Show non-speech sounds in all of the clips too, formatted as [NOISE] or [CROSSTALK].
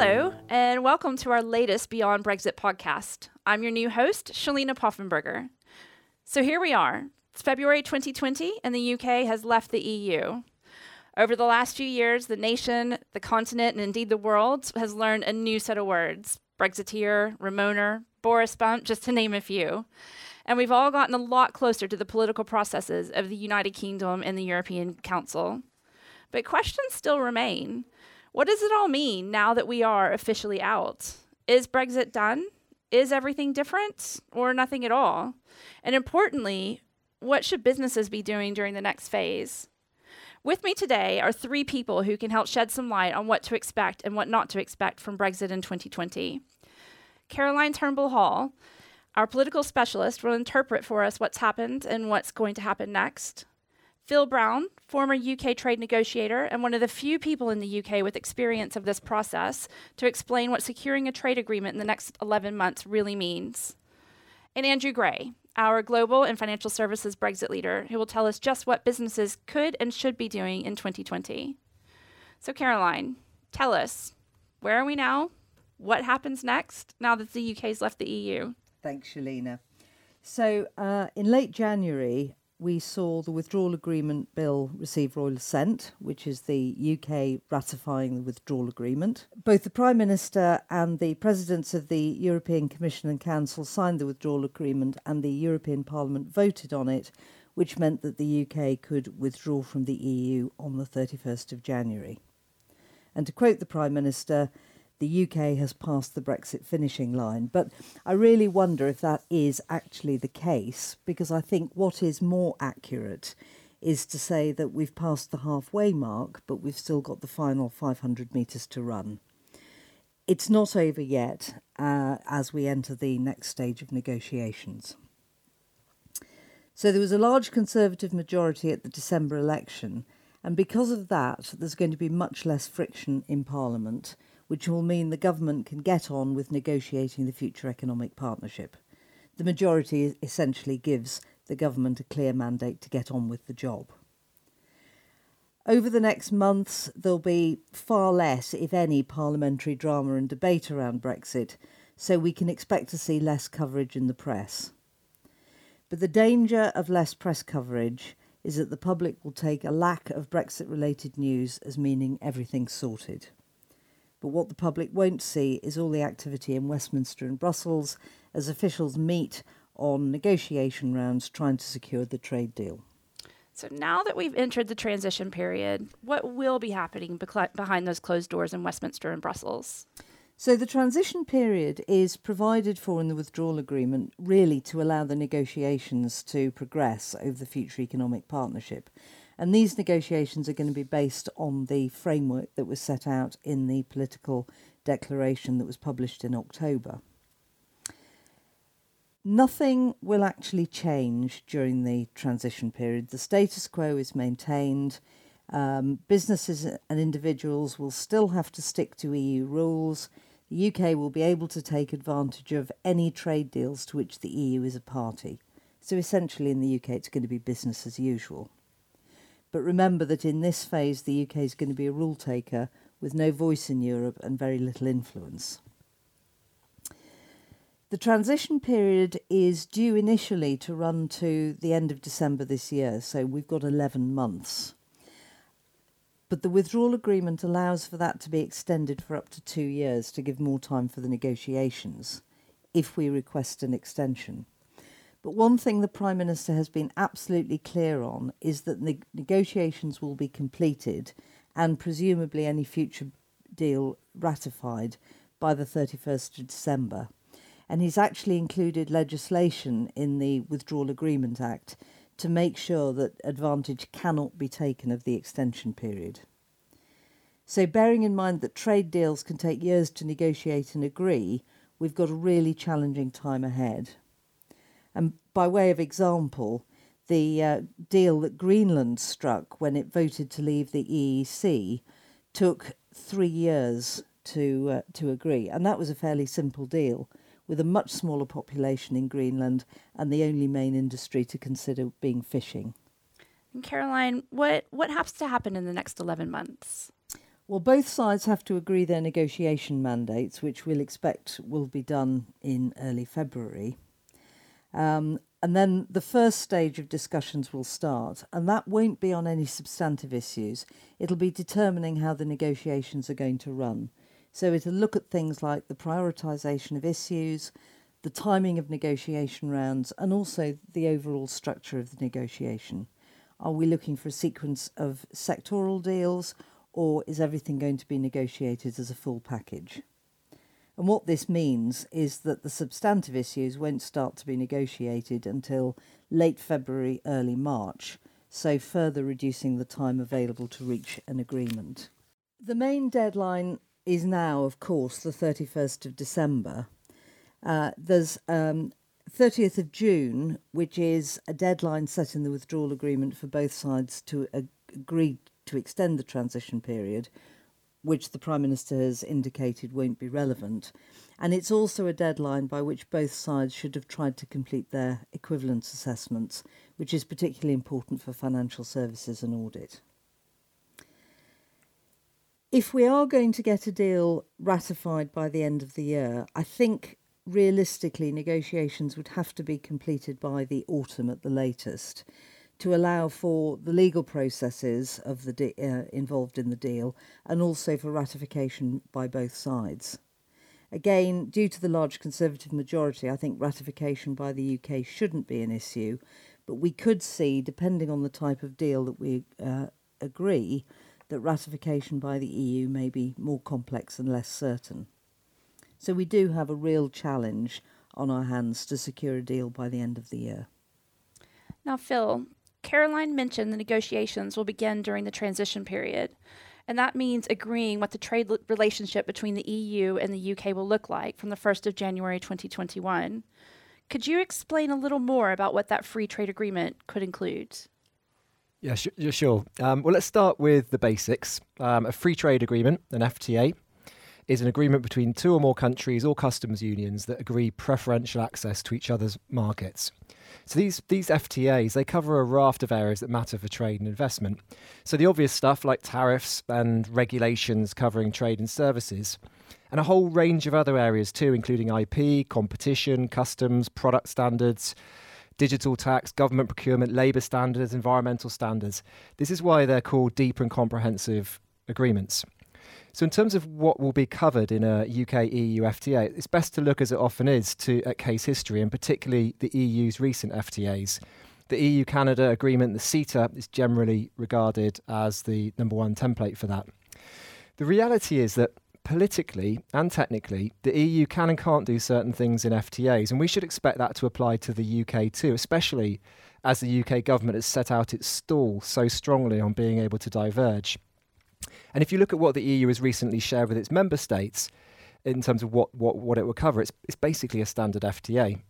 Hello, and welcome to our latest Beyond Brexit podcast. I'm your new host, Shalena Poffenberger. So here we are. It's February 2020, and the UK has left the EU. Over the last few years, the nation, the continent, and indeed the world has learned a new set of words Brexiteer, Remoaner, Boris Bump, just to name a few. And we've all gotten a lot closer to the political processes of the United Kingdom and the European Council. But questions still remain. What does it all mean now that we are officially out? Is Brexit done? Is everything different or nothing at all? And importantly, what should businesses be doing during the next phase? With me today are three people who can help shed some light on what to expect and what not to expect from Brexit in 2020. Caroline Turnbull Hall, our political specialist, will interpret for us what's happened and what's going to happen next. Phil Brown, former UK trade negotiator and one of the few people in the UK with experience of this process, to explain what securing a trade agreement in the next 11 months really means. And Andrew Gray, our global and financial services Brexit leader, who will tell us just what businesses could and should be doing in 2020. So, Caroline, tell us where are we now? What happens next now that the UK's left the EU? Thanks, Shalena. So, uh, in late January, we saw the withdrawal agreement bill receive royal assent, which is the UK ratifying the withdrawal agreement. Both the Prime Minister and the Presidents of the European Commission and Council signed the withdrawal agreement, and the European Parliament voted on it, which meant that the UK could withdraw from the EU on the 31st of January. And to quote the Prime Minister, the UK has passed the Brexit finishing line. But I really wonder if that is actually the case, because I think what is more accurate is to say that we've passed the halfway mark, but we've still got the final 500 metres to run. It's not over yet uh, as we enter the next stage of negotiations. So there was a large Conservative majority at the December election, and because of that, there's going to be much less friction in Parliament which will mean the government can get on with negotiating the future economic partnership. The majority essentially gives the government a clear mandate to get on with the job. Over the next months, there'll be far less, if any, parliamentary drama and debate around Brexit, so we can expect to see less coverage in the press. But the danger of less press coverage is that the public will take a lack of Brexit related news as meaning everything's sorted. But what the public won't see is all the activity in Westminster and Brussels as officials meet on negotiation rounds trying to secure the trade deal. So now that we've entered the transition period, what will be happening behind those closed doors in Westminster and Brussels? So the transition period is provided for in the withdrawal agreement really to allow the negotiations to progress over the future economic partnership. And these negotiations are going to be based on the framework that was set out in the political declaration that was published in October. Nothing will actually change during the transition period. The status quo is maintained. Um, businesses and individuals will still have to stick to EU rules. The UK will be able to take advantage of any trade deals to which the EU is a party. So essentially, in the UK, it's going to be business as usual. But remember that in this phase, the UK is going to be a rule taker with no voice in Europe and very little influence. The transition period is due initially to run to the end of December this year, so we've got 11 months. But the withdrawal agreement allows for that to be extended for up to two years to give more time for the negotiations if we request an extension. But one thing the Prime Minister has been absolutely clear on is that the negotiations will be completed and presumably any future deal ratified by the 31st of December. And he's actually included legislation in the Withdrawal Agreement Act to make sure that advantage cannot be taken of the extension period. So, bearing in mind that trade deals can take years to negotiate and agree, we've got a really challenging time ahead. And by way of example, the uh, deal that Greenland struck when it voted to leave the EEC took three years to uh, to agree, and that was a fairly simple deal with a much smaller population in Greenland and the only main industry to consider being fishing. And Caroline, what what has to happen in the next eleven months? Well, both sides have to agree their negotiation mandates, which we'll expect will be done in early February. Um, and then the first stage of discussions will start, and that won't be on any substantive issues. It'll be determining how the negotiations are going to run. So it'll look at things like the prioritisation of issues, the timing of negotiation rounds, and also the overall structure of the negotiation. Are we looking for a sequence of sectoral deals, or is everything going to be negotiated as a full package? And what this means is that the substantive issues won't start to be negotiated until late February, early March, so further reducing the time available to reach an agreement. The main deadline is now, of course, the 31st of December. Uh, there's um, 30th of June, which is a deadline set in the withdrawal agreement for both sides to agree to extend the transition period, which the Prime Minister has indicated won't be relevant. And it's also a deadline by which both sides should have tried to complete their equivalence assessments, which is particularly important for financial services and audit. If we are going to get a deal ratified by the end of the year, I think realistically negotiations would have to be completed by the autumn at the latest to allow for the legal processes of the de- uh, involved in the deal and also for ratification by both sides. Again, due to the large Conservative majority, I think ratification by the UK shouldn't be an issue, but we could see, depending on the type of deal that we uh, agree, that ratification by the EU may be more complex and less certain. So we do have a real challenge on our hands to secure a deal by the end of the year. Now, Phil, Caroline mentioned the negotiations will begin during the transition period, and that means agreeing what the trade relationship between the EU and the UK will look like from the 1st of January 2021. Could you explain a little more about what that free trade agreement could include? Yeah, sh- sure. Um, well, let's start with the basics. Um, a free trade agreement, an FTA, is an agreement between two or more countries or customs unions that agree preferential access to each other's markets. So these these FTAs they cover a raft of areas that matter for trade and investment. So the obvious stuff like tariffs and regulations covering trade and services, and a whole range of other areas too, including IP, competition, customs, product standards digital tax, government procurement, labour standards, environmental standards. This is why they're called deep and comprehensive agreements. So, in terms of what will be covered in a UK EU FTA, it's best to look, as it often is, to at case history and particularly the EU's recent FTAs. The EU Canada agreement, the CETA, is generally regarded as the number one template for that. The reality is that politically and technically, the EU can and can't do certain things in FTAs, and we should expect that to apply to the UK too, especially as the UK government has set out its stall so strongly on being able to diverge. And if you look at what the EU has recently shared with its member states in terms of what, what, what it will cover, it's, it's basically a standard FTA.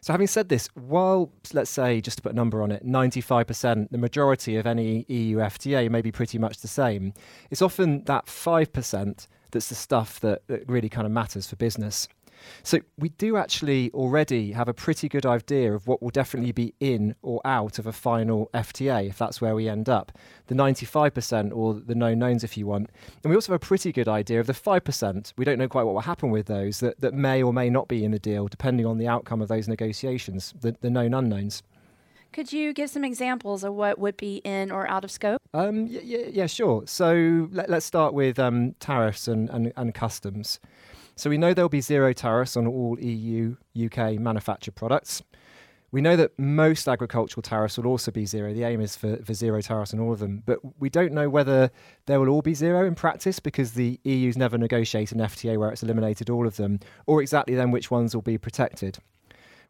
So, having said this, while, let's say, just to put a number on it, 95%, the majority of any EU FTA may be pretty much the same, it's often that 5% that's the stuff that, that really kind of matters for business. So we do actually already have a pretty good idea of what will definitely be in or out of a final FTA, if that's where we end up. The 95% or the known knowns, if you want. And we also have a pretty good idea of the 5%. We don't know quite what will happen with those that, that may or may not be in the deal, depending on the outcome of those negotiations, the, the known unknowns. Could you give some examples of what would be in or out of scope? Um, yeah, yeah, yeah, sure. So let, us start with um, tariffs and, and, and customs. So we know there'll be zero tariffs on all EU, UK manufactured products. We know that most agricultural tariffs will also be zero. The aim is for, for zero tariffs on all of them. But we don't know whether they will all be zero in practice because the EU's never negotiated an FTA where it's eliminated all of them, or exactly then which ones will be protected.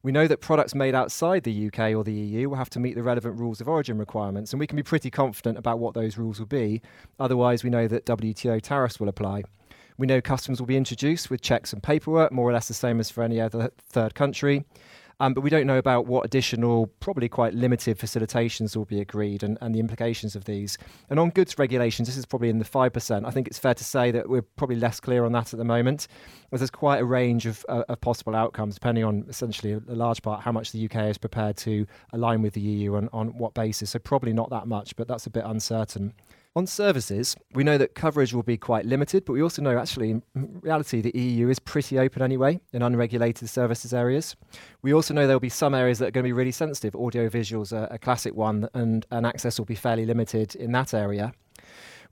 We know that products made outside the UK or the EU will have to meet the relevant rules of origin requirements, and we can be pretty confident about what those rules will be. Otherwise, we know that WTO tariffs will apply. We know customs will be introduced with checks and paperwork, more or less the same as for any other third country. Um, but we don't know about what additional, probably quite limited facilitations will be agreed and, and the implications of these. And on goods regulations, this is probably in the 5%. I think it's fair to say that we're probably less clear on that at the moment, as there's quite a range of, uh, of possible outcomes, depending on essentially a, a, large part how much the UK is prepared to align with the EU and on what basis. So probably not that much, but that's a bit uncertain. On services, we know that coverage will be quite limited, but we also know actually, in reality, the EU is pretty open anyway in unregulated services areas. We also know there will be some areas that are going to be really sensitive. Audiovisuals are a classic one, and, and access will be fairly limited in that area.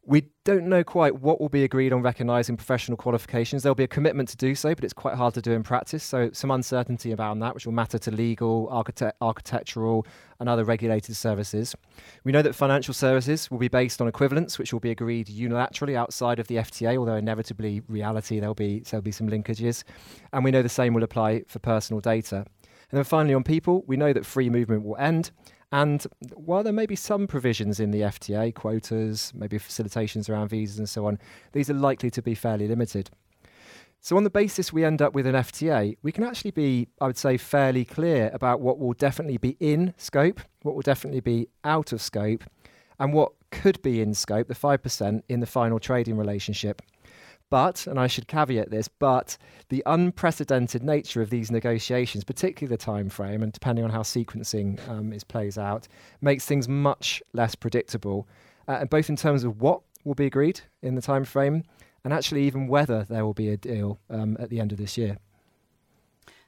We don't know quite what will be agreed on recognising professional qualifications. There'll be a commitment to do so, but it's quite hard to do in practice. So, some uncertainty around that, which will matter to legal, architect- architectural, and other regulated services. We know that financial services will be based on equivalence, which will be agreed unilaterally outside of the FTA, although inevitably, reality, there'll be, there'll be some linkages. And we know the same will apply for personal data. And then finally, on people, we know that free movement will end and while there may be some provisions in the FTA, quotas, maybe facilitations around visas and so on, these are likely to be fairly limited. So, on the basis we end up with an FTA, we can actually be, I would say, fairly clear about what will definitely be in scope, what will definitely be out of scope, and what could be in scope, the 5% in the final trading relationship. But, and I should caveat this, but the unprecedented nature of these negotiations, particularly the time frame, and depending on how sequencing um, is plays out, makes things much less predictable, uh, both in terms of what will be agreed in the time frame, and actually even whether there will be a deal um, at the end of this year.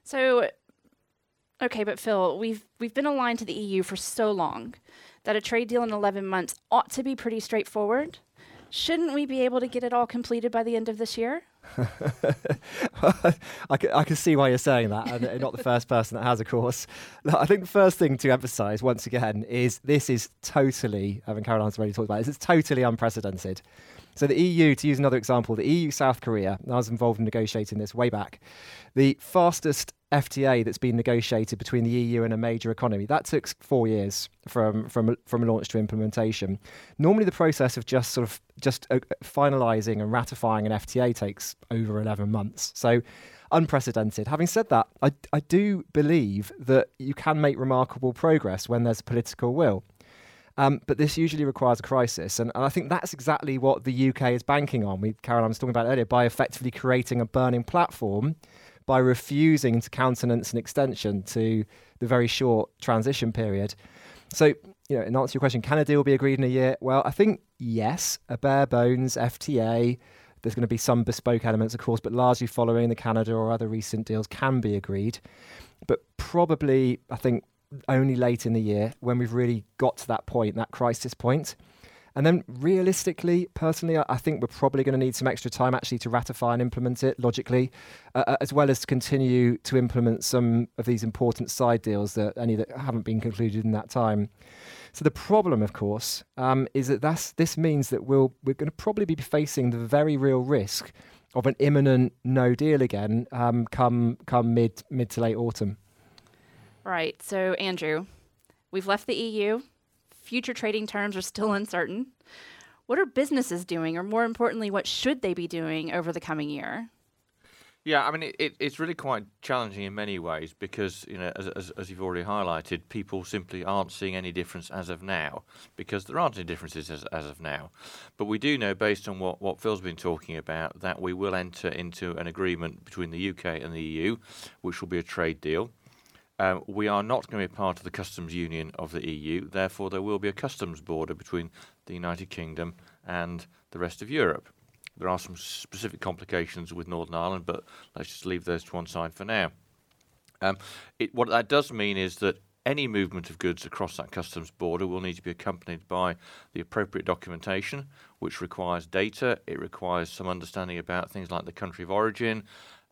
So, okay, but Phil, we've we've been aligned to the EU for so long that a trade deal in 11 months ought to be pretty straightforward. Shouldn't we be able to get it all completed by the end of this year? [LAUGHS] I, can, I can see why you're saying that, and not the first person that has, of course. I think the first thing to emphasise once again is this is totally, I mean, Caroline's already talked about this, it's totally unprecedented. So the EU, to use another example, the EU South Korea, I was involved in negotiating this way back, the fastest FTA that's been negotiated between the EU and a major economy. That took four years from from from launch to implementation. Normally, the process of just sort of just uh, finalising and ratifying an FTA takes over eleven months. So unprecedented. Having said that, I, I do believe that you can make remarkable progress when there's political will. Um, but this usually requires a crisis. And, and, I think that's exactly what the UK is banking on. We, Caroline was talking about earlier, by effectively creating a burning platform by refusing to countenance an extension to the very short transition period. So, you know, in answer to your question, can a deal be agreed in a year? Well, I think yes, a bare bones FTA. There's going to be some bespoke elements, of course, but largely following the Canada or other recent deals can be agreed. But probably, I think only late in the year when we've really got to that point, that crisis point. And then realistically, personally, I think we're probably going to need some extra time actually to ratify and implement it logically, uh, uh, as well as to continue to implement some of these important side deals that any that haven't been concluded in that time. So the problem, of course, um, is that that's, this means that we'll, we're going to probably be facing the very real risk of an imminent no deal again um, come come mid mid to late autumn. Right. So, Andrew, we've left the EU. Future trading terms are still [LAUGHS] uncertain. What are businesses doing, or more importantly, what should they be doing over the coming year? Yeah, I mean, it, it, it's really quite challenging in many ways because, you know, as, as, as, you've already highlighted, people simply aren't seeing any difference as of now because there aren't any differences as, as of now. But we do know, based on what, what Phil's been talking about, that we will enter into an agreement between the UK and the EU, which will be a trade deal. Um, we are not going to be part of the customs union of the EU, therefore, there will be a customs border between the United Kingdom and the rest of Europe. There are some specific complications with Northern Ireland, but let's just leave those to one side for now. Um, it, what that does mean is that any movement of goods across that customs border will need to be accompanied by the appropriate documentation, which requires data. It requires some understanding about things like the country of origin,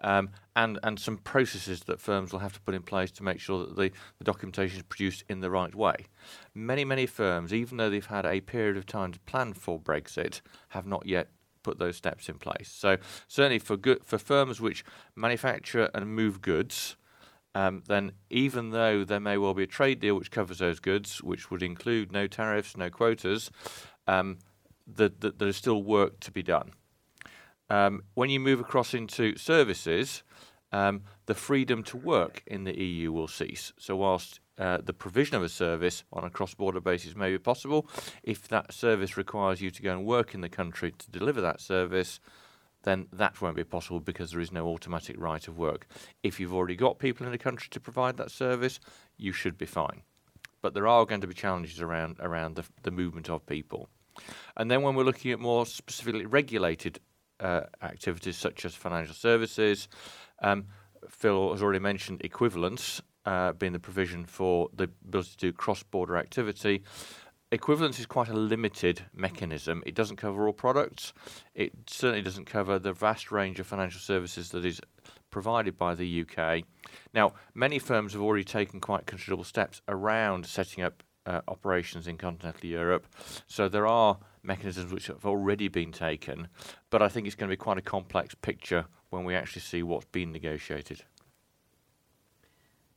um, and and some processes that firms will have to put in place to make sure that the, the documentation is produced in the right way. Many many firms, even though they've had a period of time to plan for Brexit, have not yet put those steps in place. So certainly for good for firms which manufacture and move goods. Um, then, even though there may well be a trade deal which covers those goods, which would include no tariffs, no quotas, um, the, the, there is still work to be done. Um, when you move across into services, um, the freedom to work in the EU will cease. So, whilst uh, the provision of a service on a cross border basis may be possible, if that service requires you to go and work in the country to deliver that service, then that won't be possible because there is no automatic right of work. If you've already got people in the country to provide that service, you should be fine. But there are going to be challenges around around the, the movement of people. And then when we're looking at more specifically regulated uh, activities such as financial services, um, Phil has already mentioned equivalence uh, being the provision for the ability to do cross-border activity. Equivalence is quite a limited mechanism. It doesn't cover all products. It certainly doesn't cover the vast range of financial services that is provided by the UK. Now, many firms have already taken quite considerable steps around setting up uh, operations in continental Europe. So there are mechanisms which have already been taken, but I think it's going to be quite a complex picture when we actually see what's been negotiated.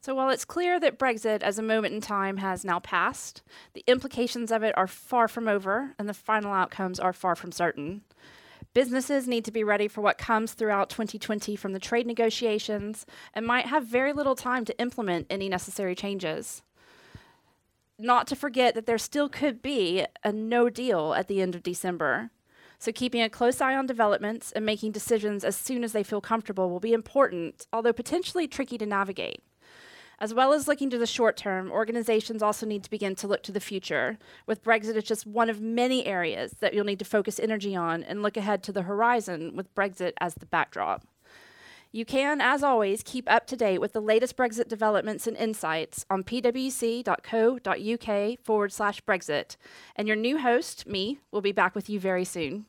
So while it's clear that Brexit as a moment in time has now passed, the implications of it are far from over and the final outcomes are far from certain. Businesses need to be ready for what comes throughout 2020 from the trade negotiations and might have very little time to implement any necessary changes. Not to forget that there still could be a no deal at the end of December. So, keeping a close eye on developments and making decisions as soon as they feel comfortable will be important, although potentially tricky to navigate. As well as looking to the short term, organizations also need to begin to look to the future, with Brexit as just one of many areas that you'll need to focus energy on and look ahead to the horizon with Brexit as the backdrop. You can, as always, keep up to date with the latest Brexit developments and insights on pwc.co.uk forward slash Brexit. And your new host, me, will be back with you very soon.